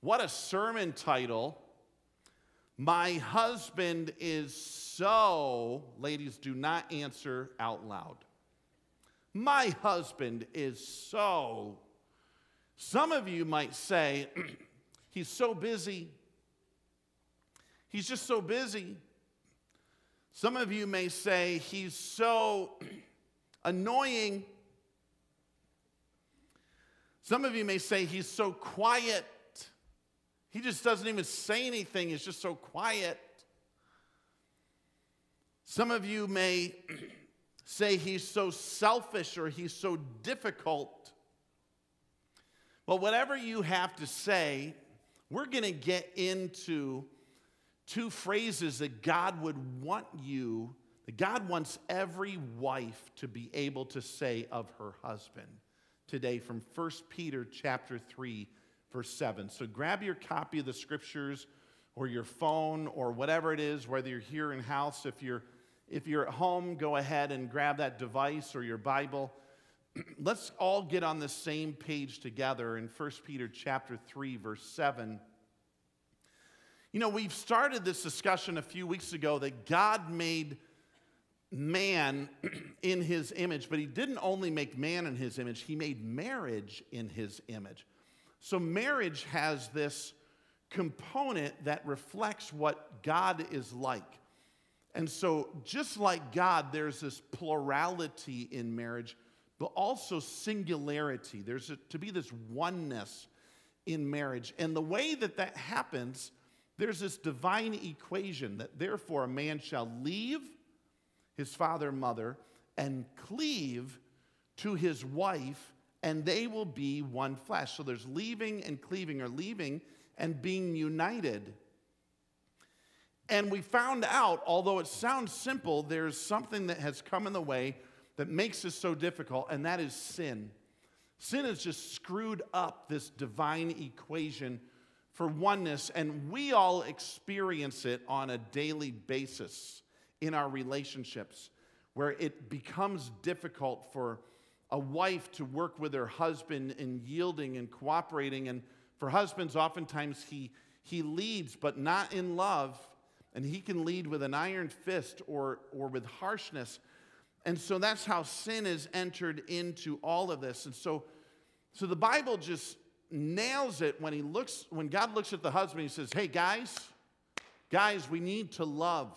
What a sermon title. My husband is so, ladies, do not answer out loud. My husband is so. Some of you might say, he's so busy. He's just so busy. Some of you may say, he's so annoying. Some of you may say, he's so quiet. He just doesn't even say anything, he's just so quiet. Some of you may say he's so selfish or he's so difficult. Well, whatever you have to say, we're going to get into two phrases that God would want you, that God wants every wife to be able to say of her husband today from 1 Peter chapter 3 verse 7. So grab your copy of the scriptures or your phone or whatever it is, whether you're here in house, if you're if you're at home, go ahead and grab that device or your Bible. Let's all get on the same page together in 1 Peter chapter 3 verse 7. You know, we've started this discussion a few weeks ago that God made man in his image, but he didn't only make man in his image, he made marriage in his image. So, marriage has this component that reflects what God is like. And so, just like God, there's this plurality in marriage, but also singularity. There's a, to be this oneness in marriage. And the way that that happens, there's this divine equation that therefore a man shall leave his father and mother and cleave to his wife, and they will be one flesh. So there's leaving and cleaving, or leaving and being united. And we found out, although it sounds simple, there's something that has come in the way that makes this so difficult, and that is sin. Sin has just screwed up this divine equation for oneness, and we all experience it on a daily basis in our relationships where it becomes difficult for a wife to work with her husband in yielding and cooperating. And for husbands, oftentimes he, he leads, but not in love. And he can lead with an iron fist or, or with harshness. And so that's how sin has entered into all of this. And so, so the Bible just nails it when he looks, when God looks at the husband, he says, Hey guys, guys, we need to love.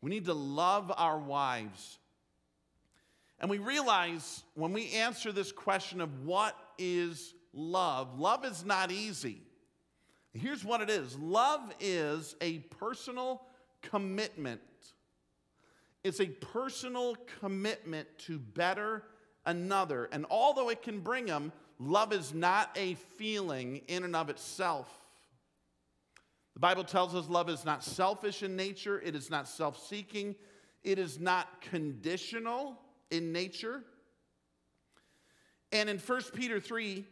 We need to love our wives. And we realize when we answer this question of what is love, love is not easy. Here's what it is love is a personal commitment. It's a personal commitment to better another. And although it can bring them, love is not a feeling in and of itself. The Bible tells us love is not selfish in nature, it is not self seeking, it is not conditional in nature. And in 1 Peter 3,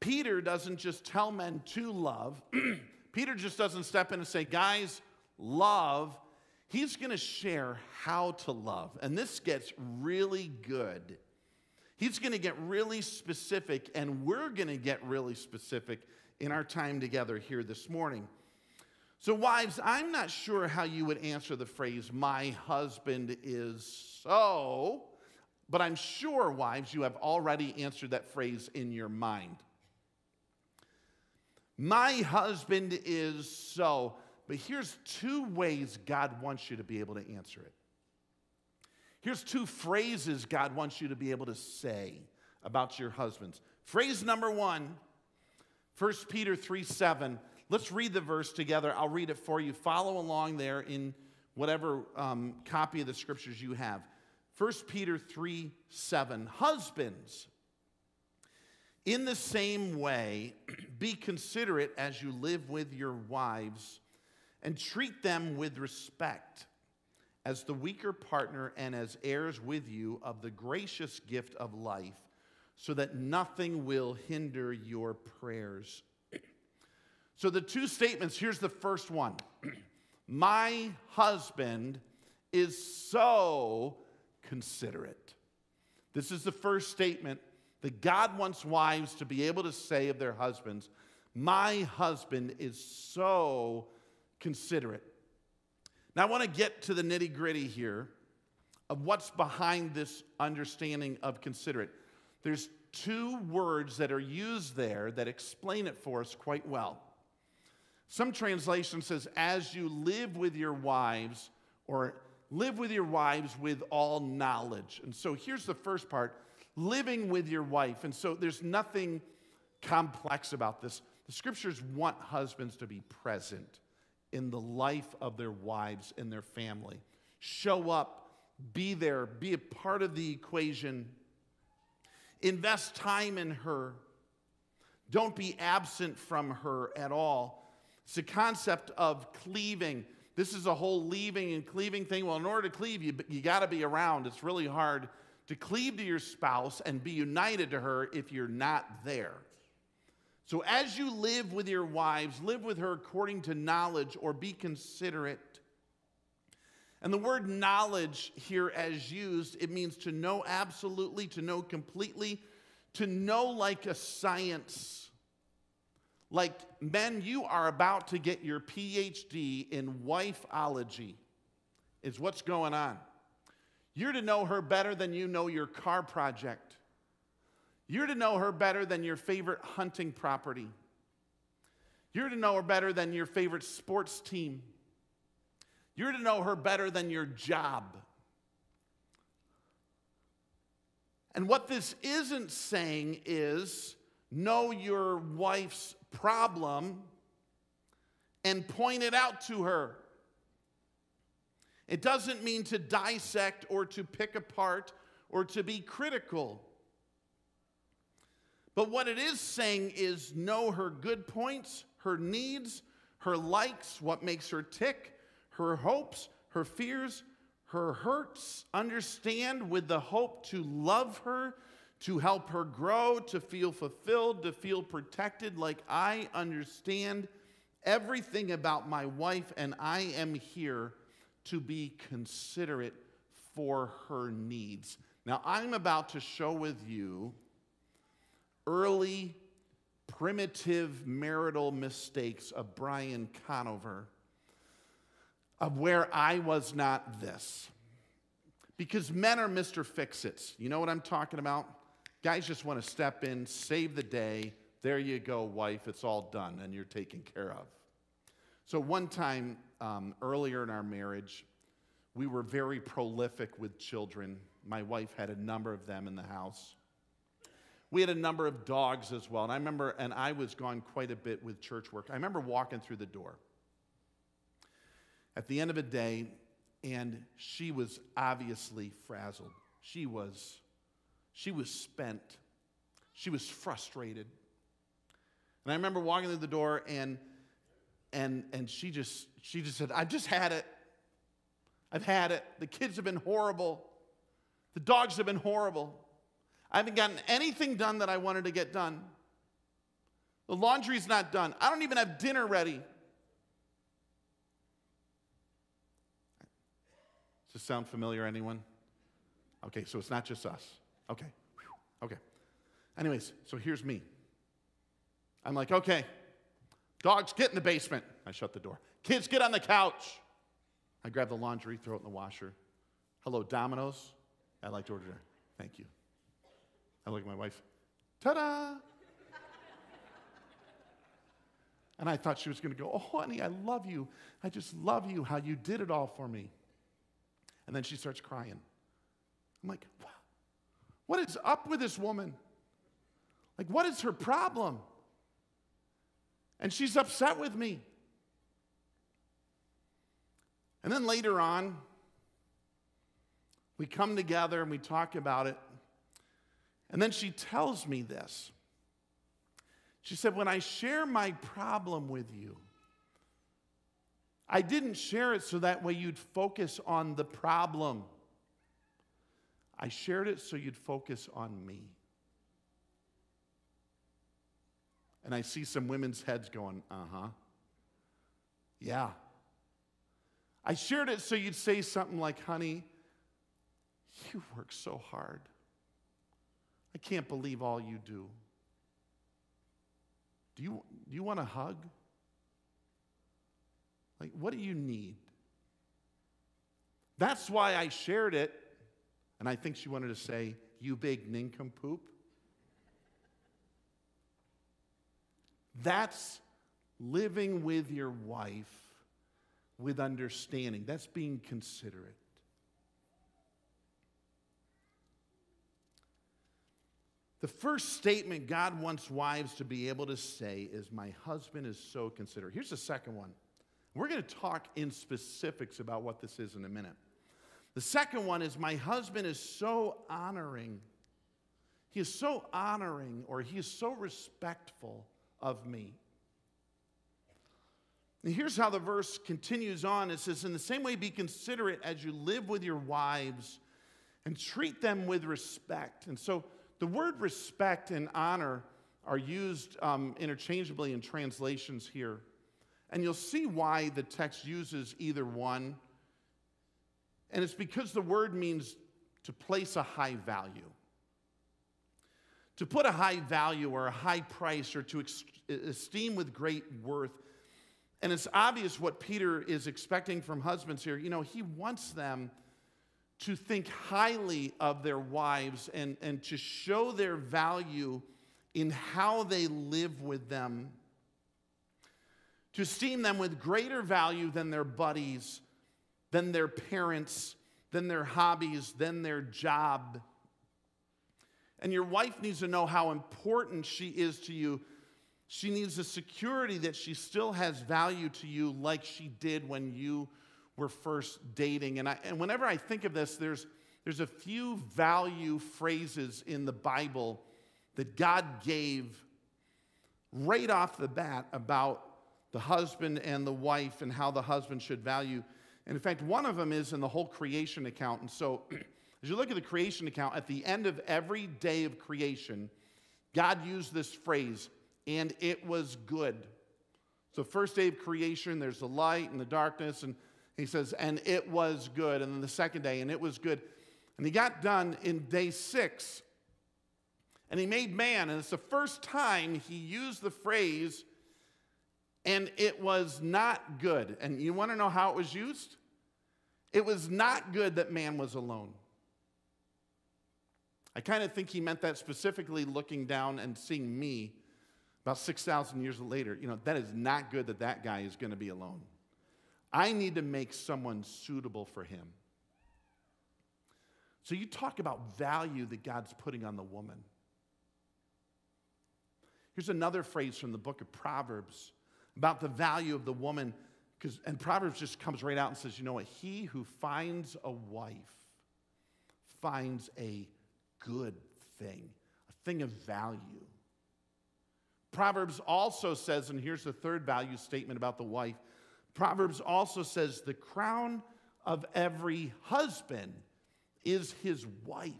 Peter doesn't just tell men to love, Peter just doesn't step in and say, guys, love. He's going to share how to love. And this gets really good. He's going to get really specific, and we're going to get really specific in our time together here this morning. So, wives, I'm not sure how you would answer the phrase, my husband is so, but I'm sure, wives, you have already answered that phrase in your mind. My husband is so. But here's two ways God wants you to be able to answer it. Here's two phrases God wants you to be able to say about your husbands. Phrase number one, 1 Peter 3 7 Let's read the verse together. I'll read it for you. Follow along there in whatever um, copy of the scriptures you have. 1 Peter 3 7. Husbands, in the same way, be considerate as you live with your wives and treat them with respect as the weaker partner and as heirs with you of the gracious gift of life, so that nothing will hinder your prayers. So, the two statements here's the first one My husband is so considerate. This is the first statement that God wants wives to be able to say of their husbands My husband is so considerate. Now, I want to get to the nitty gritty here of what's behind this understanding of considerate. There's two words that are used there that explain it for us quite well. Some translation says, as you live with your wives, or live with your wives with all knowledge. And so here's the first part living with your wife. And so there's nothing complex about this. The scriptures want husbands to be present in the life of their wives and their family. Show up, be there, be a part of the equation. Invest time in her. Don't be absent from her at all. It's a concept of cleaving. This is a whole leaving and cleaving thing. Well, in order to cleave, you, you got to be around. It's really hard to cleave to your spouse and be united to her if you're not there. So, as you live with your wives, live with her according to knowledge or be considerate. And the word knowledge here, as used, it means to know absolutely, to know completely, to know like a science. Like, men, you are about to get your PhD in wifeology, is what's going on. You're to know her better than you know your car project. You're to know her better than your favorite hunting property. You're to know her better than your favorite sports team. You're to know her better than your job. And what this isn't saying is know your wife's problem and point it out to her. It doesn't mean to dissect or to pick apart or to be critical. But what it is saying is know her good points, her needs, her likes, what makes her tick, her hopes, her fears, her hurts. Understand with the hope to love her to help her grow, to feel fulfilled, to feel protected, like I understand everything about my wife, and I am here to be considerate for her needs. Now, I'm about to show with you early primitive marital mistakes of Brian Conover, of where I was not this. Because men are Mr. Fix Its. You know what I'm talking about? Guys just want to step in, save the day. There you go, wife, it's all done and you're taken care of. So, one time um, earlier in our marriage, we were very prolific with children. My wife had a number of them in the house. We had a number of dogs as well. And I remember, and I was gone quite a bit with church work. I remember walking through the door at the end of a day, and she was obviously frazzled. She was she was spent. She was frustrated. And I remember walking through the door and and and she just she just said, I've just had it. I've had it. The kids have been horrible. The dogs have been horrible. I haven't gotten anything done that I wanted to get done. The laundry's not done. I don't even have dinner ready. Does this sound familiar, anyone? Okay, so it's not just us. Okay. Okay. Anyways, so here's me. I'm like, okay, dogs, get in the basement. I shut the door. Kids, get on the couch. I grab the laundry, throw it in the washer. Hello, Domino's. I'd like to order. Thank you. I look at my wife. Ta da! and I thought she was going to go, Oh, honey, I love you. I just love you, how you did it all for me. And then she starts crying. I'm like, wow. What is up with this woman? Like, what is her problem? And she's upset with me. And then later on, we come together and we talk about it. And then she tells me this. She said, When I share my problem with you, I didn't share it so that way you'd focus on the problem. I shared it so you'd focus on me. And I see some women's heads going, uh huh. Yeah. I shared it so you'd say something like, honey, you work so hard. I can't believe all you do. Do you, do you want a hug? Like, what do you need? That's why I shared it. And I think she wanted to say, You big nincompoop. That's living with your wife with understanding. That's being considerate. The first statement God wants wives to be able to say is, My husband is so considerate. Here's the second one. We're going to talk in specifics about what this is in a minute. The second one is, My husband is so honoring. He is so honoring or he is so respectful of me. And here's how the verse continues on it says, In the same way, be considerate as you live with your wives and treat them with respect. And so, the word respect and honor are used um, interchangeably in translations here. And you'll see why the text uses either one. And it's because the word means to place a high value. To put a high value or a high price or to esteem with great worth. And it's obvious what Peter is expecting from husbands here. You know, he wants them to think highly of their wives and, and to show their value in how they live with them, to esteem them with greater value than their buddies, than their parents, than their hobbies, than their job. And your wife needs to know how important she is to you. She needs the security that she still has value to you, like she did when you were first dating. And, I, and whenever I think of this, there's, there's a few value phrases in the Bible that God gave right off the bat about the husband and the wife and how the husband should value. And in fact, one of them is in the whole creation account. And so, as you look at the creation account, at the end of every day of creation, God used this phrase, and it was good. So, first day of creation, there's the light and the darkness, and he says, and it was good. And then the second day, and it was good. And he got done in day six. And he made man. And it's the first time he used the phrase, and it was not good. And you want to know how it was used? It was not good that man was alone. I kind of think he meant that specifically looking down and seeing me about 6,000 years later. You know, that is not good that that guy is going to be alone. I need to make someone suitable for him. So you talk about value that God's putting on the woman. Here's another phrase from the book of Proverbs about the value of the woman. Because, and Proverbs just comes right out and says, you know what? He who finds a wife finds a good thing, a thing of value. Proverbs also says, and here's the third value statement about the wife Proverbs also says the crown of every husband is his wife.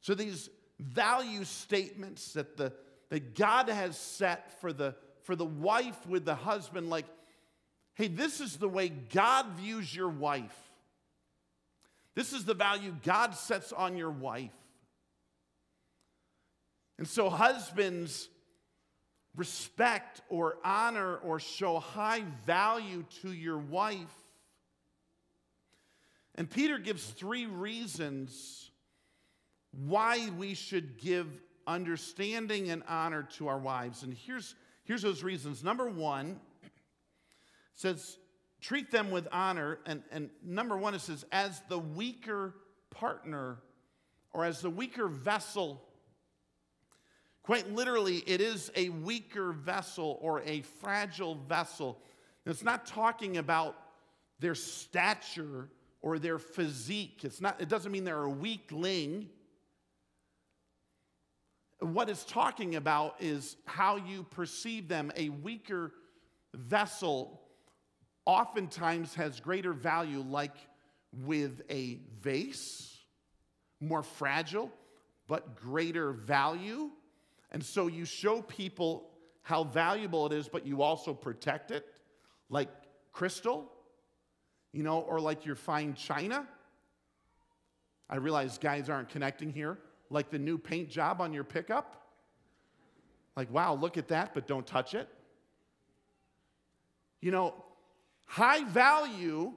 So these value statements that, the, that God has set for the, for the wife with the husband, like, hey, this is the way God views your wife. This is the value God sets on your wife. And so, husbands, respect or honor or show high value to your wife. And Peter gives three reasons why we should give understanding and honor to our wives. And here's, here's those reasons. Number one says, treat them with honor. And, and number one, it says, as the weaker partner or as the weaker vessel Quite literally, it is a weaker vessel or a fragile vessel. It's not talking about their stature or their physique. It's not, it doesn't mean they're a weakling. What it's talking about is how you perceive them. A weaker vessel oftentimes has greater value, like with a vase, more fragile, but greater value. And so you show people how valuable it is, but you also protect it, like crystal, you know, or like your fine china. I realize guys aren't connecting here, like the new paint job on your pickup. Like, wow, look at that, but don't touch it. You know, high value,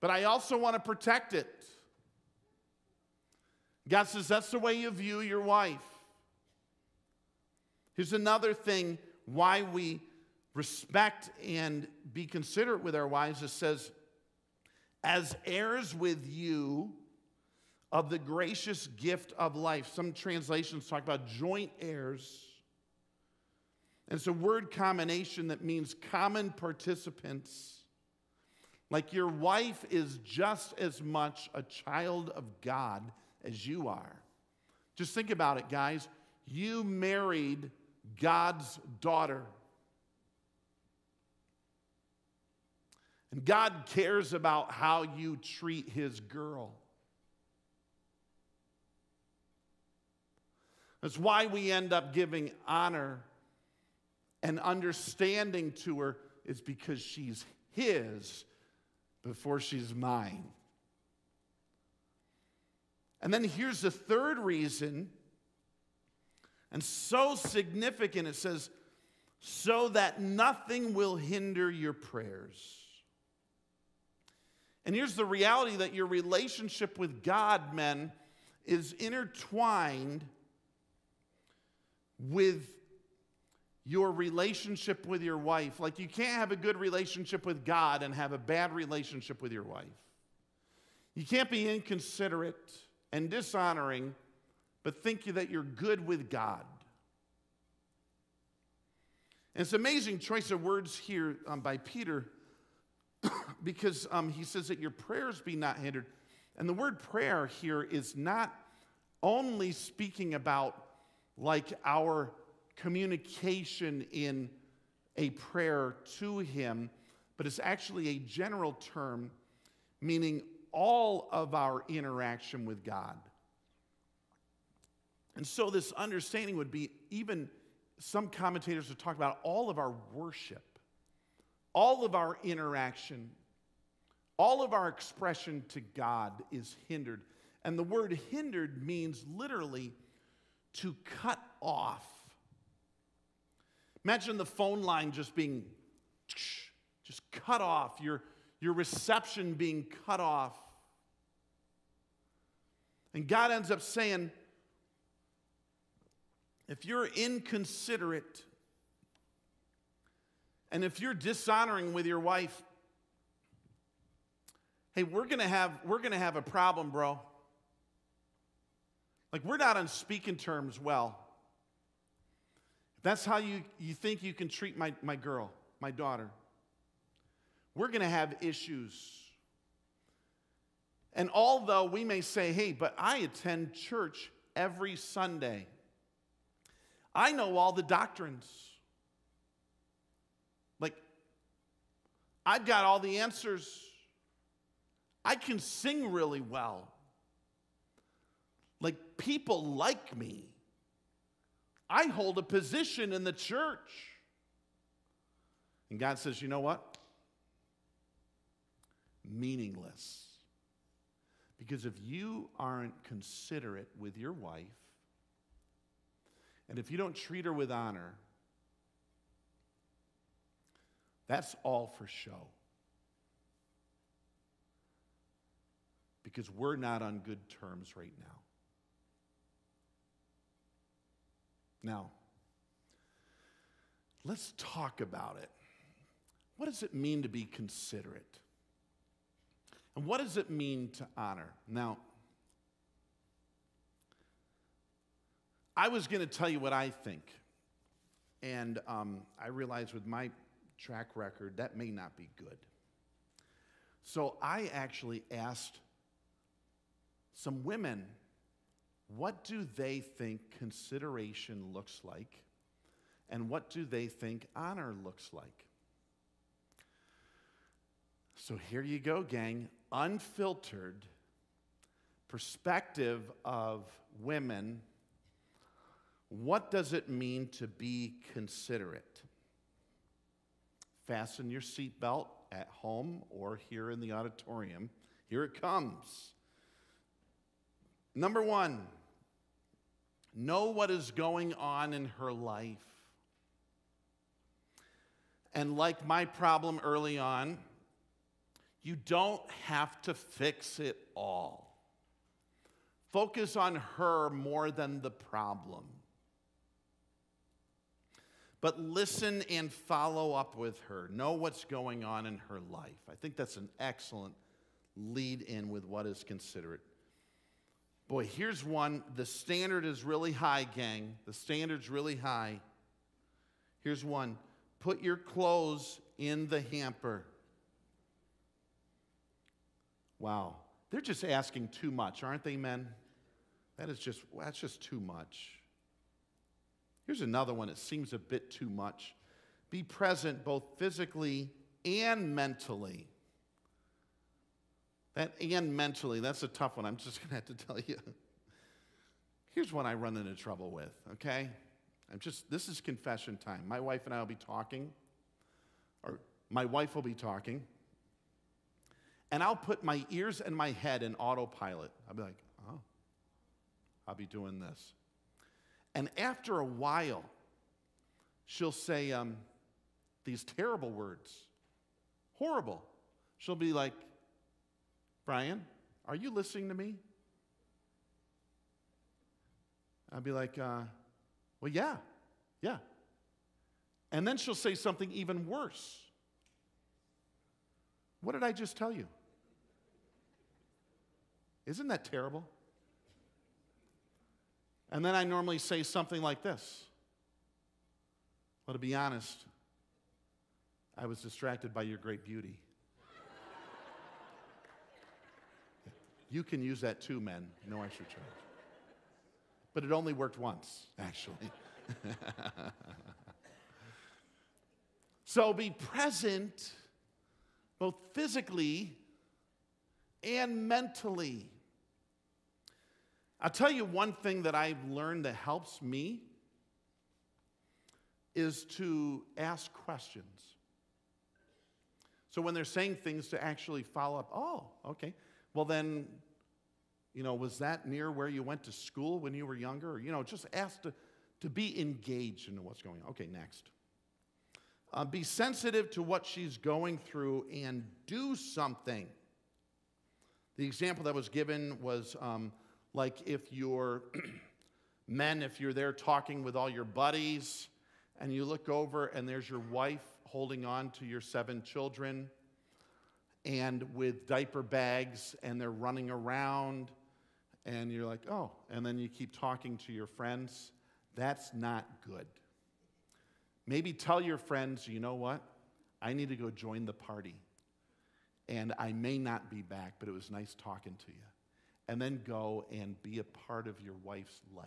but I also want to protect it. God says that's the way you view your wife. Here's another thing why we respect and be considerate with our wives. It says, as heirs with you of the gracious gift of life. Some translations talk about joint heirs. And it's a word combination that means common participants. Like your wife is just as much a child of God as you are. Just think about it, guys. You married God's daughter. And God cares about how you treat his girl. That's why we end up giving honor and understanding to her, is because she's his before she's mine. And then here's the third reason, and so significant it says, so that nothing will hinder your prayers. And here's the reality that your relationship with God, men, is intertwined with your relationship with your wife. Like, you can't have a good relationship with God and have a bad relationship with your wife. You can't be inconsiderate and dishonoring, but think that you're good with God. And it's an amazing choice of words here um, by Peter because um, he says that your prayers be not hindered. And the word prayer here is not only speaking about like our communication in a prayer to him, but it's actually a general term meaning all of our interaction with God. And so, this understanding would be even some commentators would talk about all of our worship, all of our interaction all of our expression to God is hindered. And the word hindered means literally to cut off. Imagine the phone line just being just cut off, your, your reception being cut off. And God ends up saying, if you're inconsiderate and if you're dishonoring with your wife, hey, we're gonna have we're gonna have a problem, bro. Like we're not on speaking terms well. If that's how you, you think you can treat my, my girl, my daughter, we're gonna have issues. And although we may say, hey, but I attend church every Sunday, I know all the doctrines. Like, I've got all the answers. I can sing really well. Like people like me. I hold a position in the church. And God says, you know what? Meaningless. Because if you aren't considerate with your wife, and if you don't treat her with honor, that's all for show. because we're not on good terms right now. Now, let's talk about it. What does it mean to be considerate? And what does it mean to honor? Now, I was going to tell you what I think. And um, I realized with my track record, that may not be good. So I actually asked some women, what do they think consideration looks like? And what do they think honor looks like? So here you go, gang. Unfiltered perspective of women. What does it mean to be considerate? Fasten your seatbelt at home or here in the auditorium. Here it comes. Number one, Know what is going on in her life. And like my problem early on, you don't have to fix it all. Focus on her more than the problem. But listen and follow up with her. Know what's going on in her life. I think that's an excellent lead in with what is considerate. Boy, here's one. The standard is really high, gang. The standard's really high. Here's one put your clothes in the hamper. Wow. They're just asking too much, aren't they, men? That is just, that's just too much. Here's another one. It seems a bit too much. Be present both physically and mentally. That and mentally, that's a tough one. I'm just going to have to tell you. Here's what I run into trouble with, okay? I'm just, this is confession time. My wife and I will be talking, or my wife will be talking, and I'll put my ears and my head in autopilot. I'll be like, oh, I'll be doing this. And after a while, she'll say um, these terrible words, horrible. She'll be like, Brian, are you listening to me? I'd be like, uh, well, yeah, yeah. And then she'll say something even worse. What did I just tell you? Isn't that terrible? And then I normally say something like this. Well, to be honest, I was distracted by your great beauty. You can use that too, men. No extra charge. But it only worked once, actually. so be present both physically and mentally. I'll tell you one thing that I've learned that helps me is to ask questions. So when they're saying things, to actually follow up, oh, okay. Well, then, you know, was that near where you went to school when you were younger? Or, you know, just ask to, to be engaged in what's going on. Okay, next. Uh, be sensitive to what she's going through and do something. The example that was given was um, like if you're men, if you're there talking with all your buddies and you look over and there's your wife holding on to your seven children and with diaper bags and they're running around and you're like, oh, and then you keep talking to your friends. That's not good. Maybe tell your friends, you know what? I need to go join the party. And I may not be back, but it was nice talking to you. And then go and be a part of your wife's life.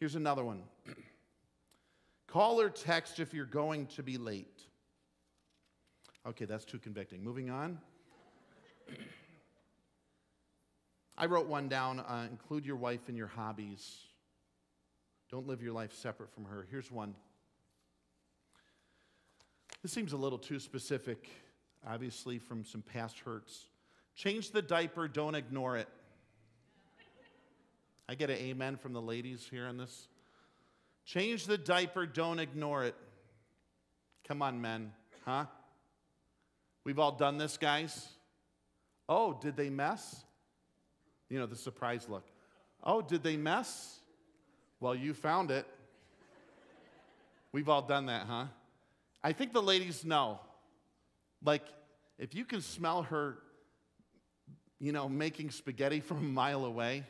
Here's another one call or text if you're going to be late. Okay, that's too convicting. Moving on. I wrote one down uh, include your wife in your hobbies. Don't live your life separate from her. Here's one. This seems a little too specific, obviously, from some past hurts. Change the diaper, don't ignore it. I get an amen from the ladies here on this. Change the diaper, don't ignore it. Come on, men, huh? We've all done this, guys. Oh, did they mess? You know, the surprise look. Oh, did they mess? Well, you found it. We've all done that, huh? I think the ladies know. Like, if you can smell her, you know, making spaghetti from a mile away,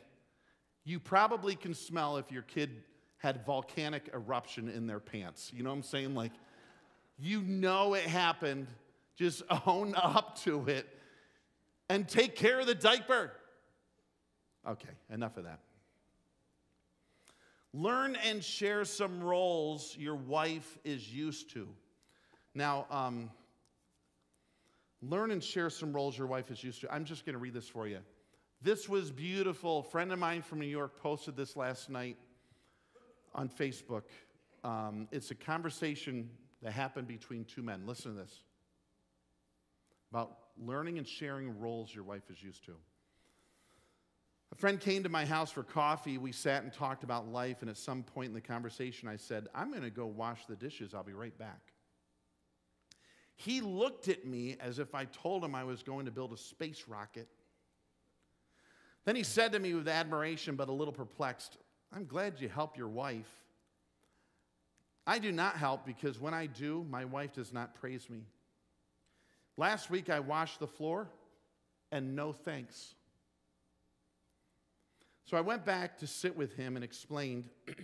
you probably can smell if your kid had volcanic eruption in their pants. You know what I'm saying? Like, you know it happened just own up to it and take care of the diaper. Okay, enough of that. Learn and share some roles your wife is used to. Now, um, learn and share some roles your wife is used to. I'm just going to read this for you. This was beautiful. A friend of mine from New York posted this last night on Facebook. Um, it's a conversation that happened between two men. Listen to this about learning and sharing roles your wife is used to. A friend came to my house for coffee. We sat and talked about life, and at some point in the conversation, I said, I'm going to go wash the dishes. I'll be right back. He looked at me as if I told him I was going to build a space rocket. Then he said to me with admiration, but a little perplexed, I'm glad you help your wife. I do not help because when I do, my wife does not praise me. Last week I washed the floor and no thanks. So I went back to sit with him and explained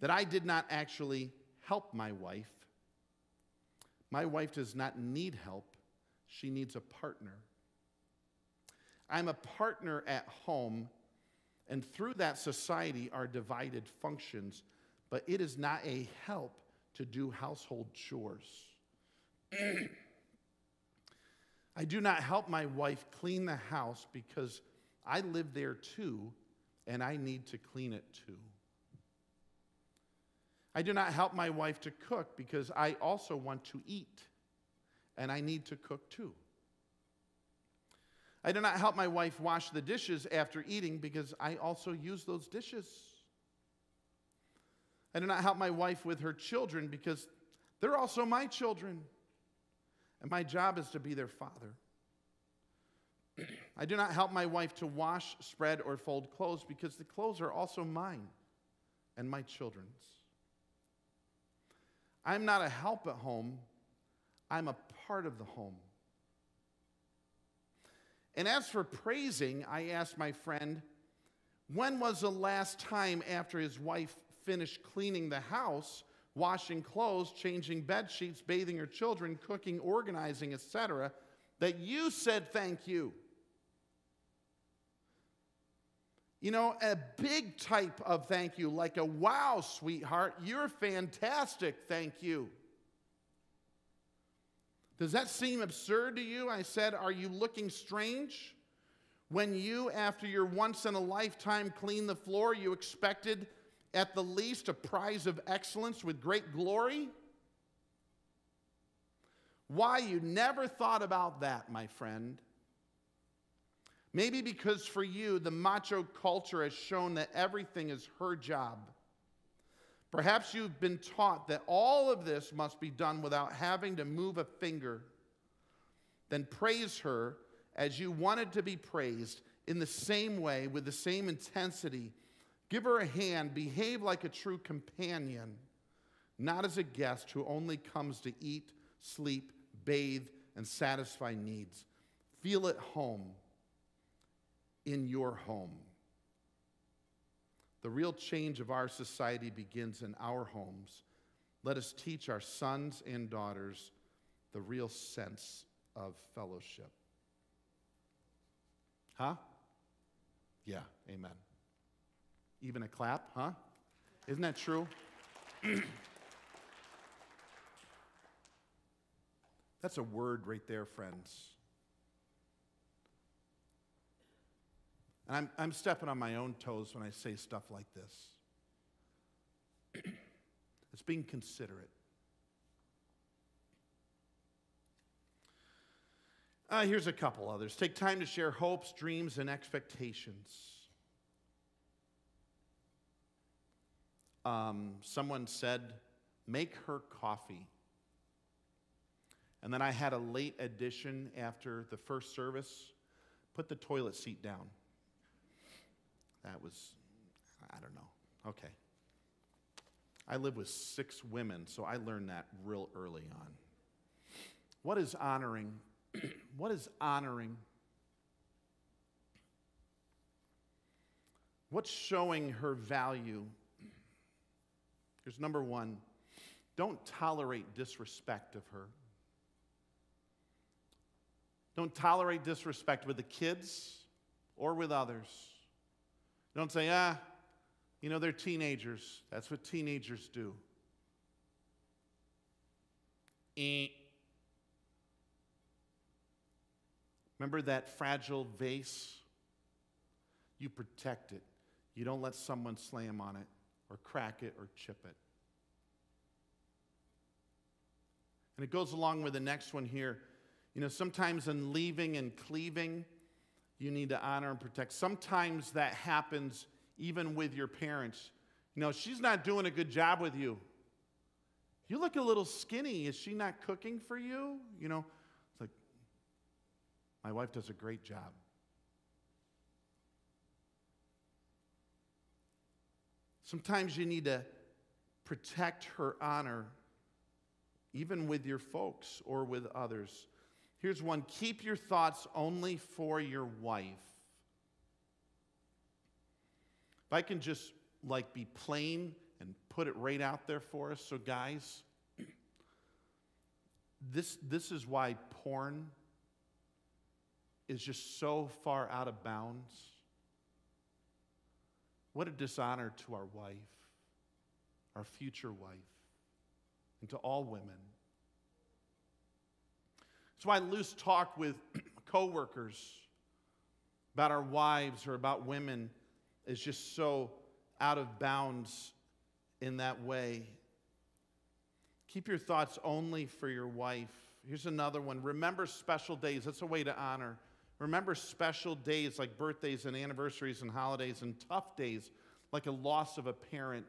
that I did not actually help my wife. My wife does not need help, she needs a partner. I'm a partner at home, and through that, society are divided functions, but it is not a help to do household chores. I do not help my wife clean the house because I live there too and I need to clean it too. I do not help my wife to cook because I also want to eat and I need to cook too. I do not help my wife wash the dishes after eating because I also use those dishes. I do not help my wife with her children because they're also my children. And my job is to be their father. I do not help my wife to wash, spread, or fold clothes because the clothes are also mine and my children's. I'm not a help at home, I'm a part of the home. And as for praising, I asked my friend, when was the last time after his wife finished cleaning the house, washing clothes, changing bed sheets, bathing her children, cooking, organizing, etc., that you said thank you? You know, a big type of thank you, like a wow, sweetheart, you're fantastic, thank you. Does that seem absurd to you? I said, Are you looking strange? When you, after your once in a lifetime clean the floor, you expected at the least a prize of excellence with great glory? Why you never thought about that, my friend? Maybe because for you, the macho culture has shown that everything is her job. Perhaps you've been taught that all of this must be done without having to move a finger. Then praise her as you wanted to be praised in the same way, with the same intensity. Give her a hand, behave like a true companion, not as a guest who only comes to eat, sleep, bathe, and satisfy needs. Feel at home in your home. The real change of our society begins in our homes. Let us teach our sons and daughters the real sense of fellowship. Huh? Yeah, amen. Even a clap, huh? Isn't that true? That's a word right there, friends. And I'm, I'm stepping on my own toes when I say stuff like this. it's being considerate. Uh, here's a couple others. Take time to share hopes, dreams, and expectations. Um, someone said, make her coffee. And then I had a late addition after the first service put the toilet seat down. That was, I don't know. Okay. I live with six women, so I learned that real early on. What is honoring? what is honoring? What's showing her value? Here's number one don't tolerate disrespect of her. Don't tolerate disrespect with the kids or with others. Don't say, ah, you know, they're teenagers. That's what teenagers do. Eh. Remember that fragile vase? You protect it. You don't let someone slam on it or crack it or chip it. And it goes along with the next one here. You know, sometimes in leaving and cleaving, you need to honor and protect. Sometimes that happens even with your parents. You know, she's not doing a good job with you. You look a little skinny. Is she not cooking for you? You know, it's like, my wife does a great job. Sometimes you need to protect her honor, even with your folks or with others. Here's one keep your thoughts only for your wife. If I can just like be plain and put it right out there for us. So, guys, this, this is why porn is just so far out of bounds. What a dishonor to our wife, our future wife, and to all women. That's why loose talk with coworkers about our wives or about women is just so out of bounds in that way. Keep your thoughts only for your wife. Here's another one. Remember special days. That's a way to honor. Remember special days like birthdays and anniversaries and holidays and tough days like a loss of a parent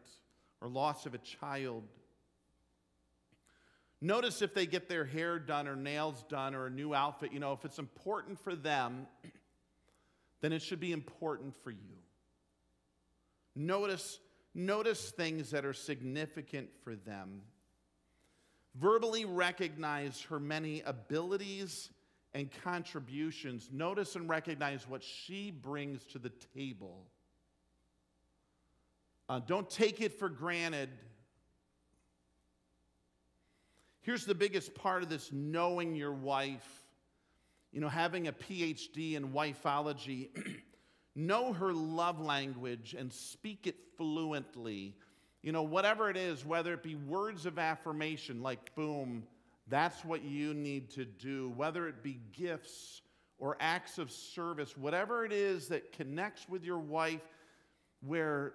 or loss of a child. Notice if they get their hair done or nails done or a new outfit. You know, if it's important for them, then it should be important for you. Notice, notice things that are significant for them. Verbally recognize her many abilities and contributions. Notice and recognize what she brings to the table. Uh, don't take it for granted. Here's the biggest part of this knowing your wife. You know, having a PhD in wifeology. know her love language and speak it fluently. You know, whatever it is, whether it be words of affirmation, like boom, that's what you need to do, whether it be gifts or acts of service, whatever it is that connects with your wife where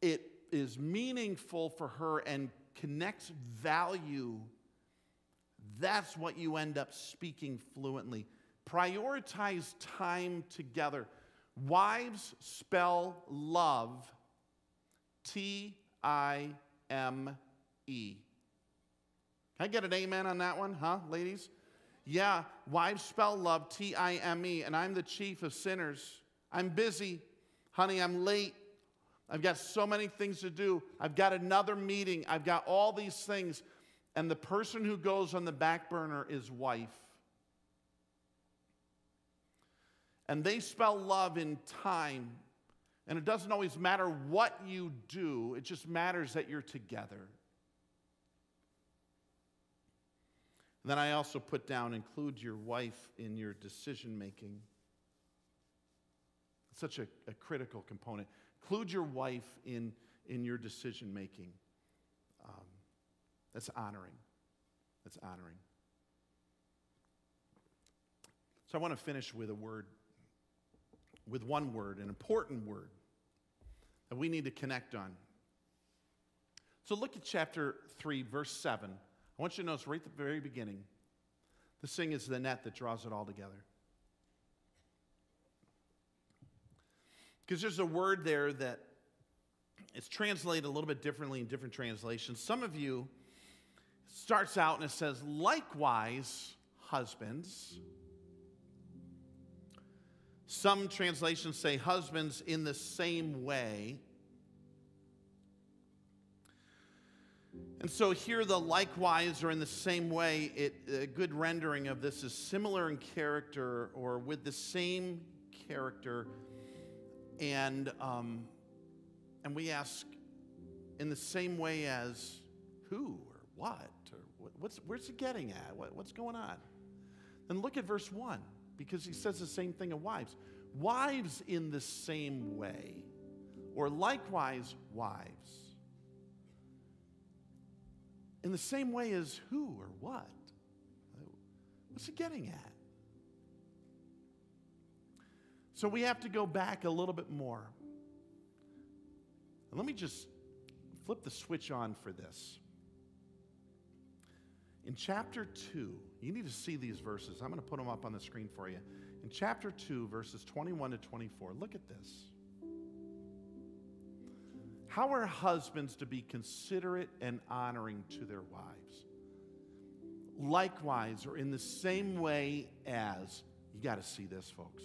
it is meaningful for her and connects value, that's what you end up speaking fluently. Prioritize time together. Wives spell love T I M E. Can I get an amen on that one, huh, ladies? Yeah, wives spell love T I M E, and I'm the chief of sinners. I'm busy. Honey, I'm late. I've got so many things to do. I've got another meeting. I've got all these things. And the person who goes on the back burner is wife. And they spell love in time. And it doesn't always matter what you do, it just matters that you're together. And then I also put down include your wife in your decision making. Such a, a, critical component. Include your wife in, in your decision making. Um, that's honoring. That's honoring. So I want to finish with a word with one word, an important word that we need to connect on. So look at chapter 3, verse 7. I want you to notice right at the very beginning, the thing is the net that draws it all together. Because there's a word there that it's translated a little bit differently in different translations. Some of you starts out and it says, likewise, husbands. Some translations say husbands in the same way. And so here, the likewise or in the same way, it, a good rendering of this is similar in character or with the same character. And, um, and we ask, in the same way as who or what or what's, where's he getting at? What, what's going on? Then look at verse 1 because he says the same thing of wives. Wives in the same way, or likewise, wives. In the same way as who or what? What's he getting at? So we have to go back a little bit more. And let me just flip the switch on for this. In chapter 2, you need to see these verses. I'm going to put them up on the screen for you. In chapter 2, verses 21 to 24, look at this. How are husbands to be considerate and honoring to their wives? Likewise, or in the same way as, you got to see this, folks.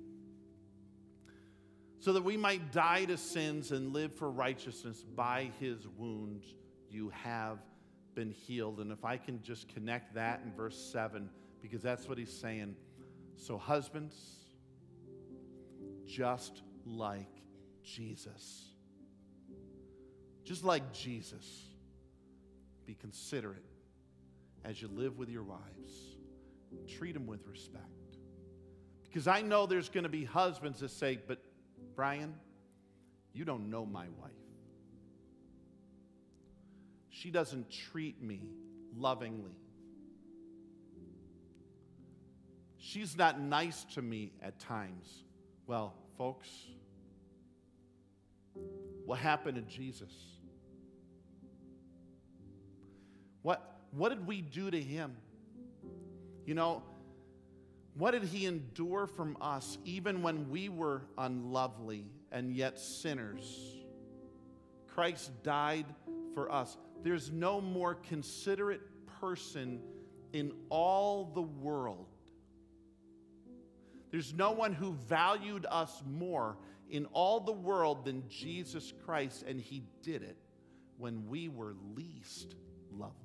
so that we might die to sins and live for righteousness. By his wounds, you have been healed. And if I can just connect that in verse 7, because that's what he's saying. So, husbands, just like Jesus. Just like Jesus. Be considerate as you live with your wives. Treat them with respect. Because I know there's going to be husbands that say, But Brian, you don't know my wife. She doesn't treat me lovingly. She's not nice to me at times. Well, folks, what happened to Jesus? What, what did we do to him? You know, what did he endure from us even when we were unlovely and yet sinners? Christ died for us. There's no more considerate person in all the world there's no one who valued us more in all the world than Jesus Christ, and he did it when we were least lovely.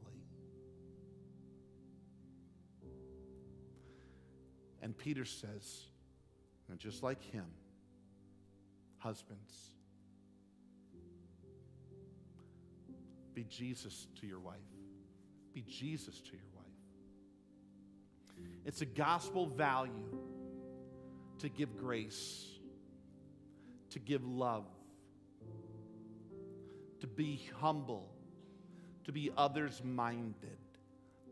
And Peter says, and just like him, husbands, be Jesus to your wife. Be Jesus to your wife. It's a gospel value to give grace, to give love, to be humble, to be others minded.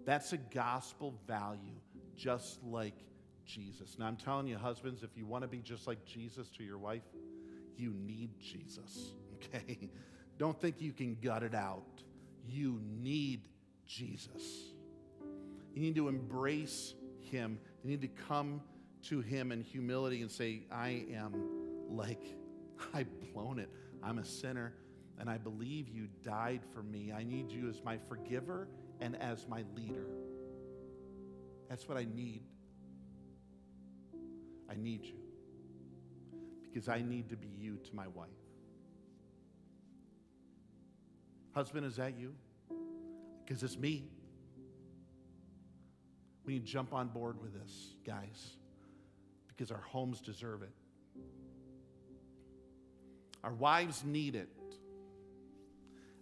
That's a gospel value, just like Jesus. Now, I'm telling you, husbands, if you want to be just like Jesus to your wife, you need Jesus, okay? Don't think you can gut it out. You need Jesus. You need to embrace Him. You need to come to Him in humility and say, I am like, I've blown it. I'm a sinner, and I believe you died for me. I need you as my forgiver and as my leader. That's what I need. I need you because I need to be you to my wife. Husband, is that you? Because it's me. We need to jump on board with this, guys because our homes deserve it. Our wives need it.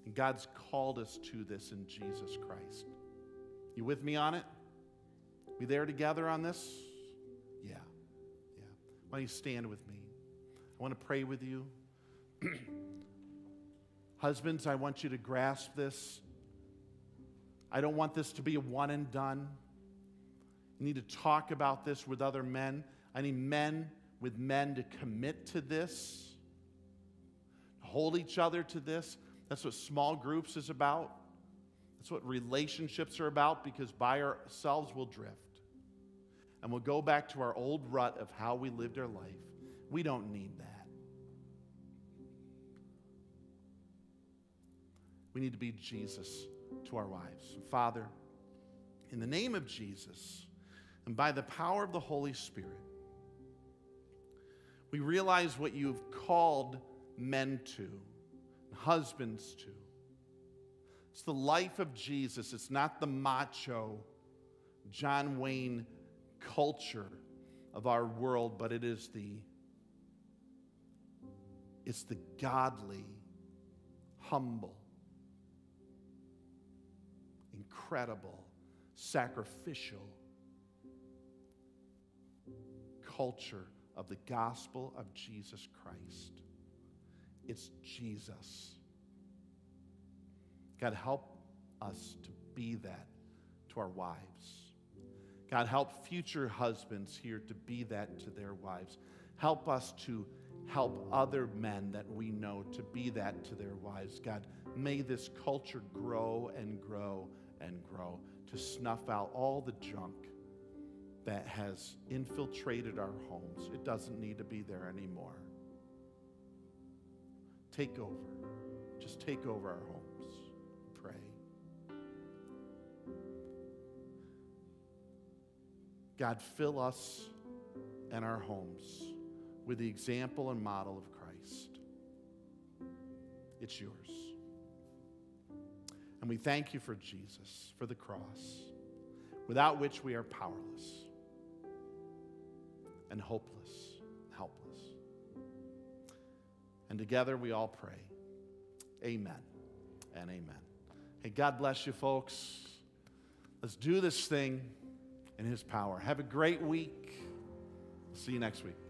And God's called us to this in Jesus Christ. You with me on it? We there together on this? Why don't you stand with me? I want to pray with you. Husbands, I want you to grasp this. I don't want this to be a one and done. You need to talk about this with other men. I need men with men to commit to this, hold each other to this. That's what small groups is about. That's what relationships are about because by ourselves we'll drift. And we'll go back to our old rut of how we lived our life. We don't need that. We need to be Jesus to our wives. Father, in the name of Jesus and by the power of the Holy Spirit, we realize what you've called men to, husbands to. It's the life of Jesus. It's not the macho, John Wayne culture of our world, but it is the it's the godly, humble, incredible, sacrificial culture of the gospel of Jesus Christ. It's Jesus. God, help us to be that to our wives. God, help future husbands here to be that to their wives. Help us to help other men that we know to be that to their wives. God, may this culture grow and grow and grow to snuff out all the junk that has infiltrated our homes. It doesn't need to be there anymore. Take over. Just take over our homes. Pray. God, fill us and our homes with the example and model of Christ. It's yours. And we thank you for Jesus, for the cross, without which we are powerless and hopeless, helpless. And together we all pray. Amen and amen. Hey, God bless you, folks. Let's do this thing in His power. Have a great week. See you next week.